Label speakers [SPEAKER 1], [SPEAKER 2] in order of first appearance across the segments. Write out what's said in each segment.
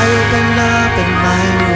[SPEAKER 1] I open up in my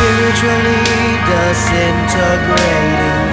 [SPEAKER 1] spiritually disintegrating.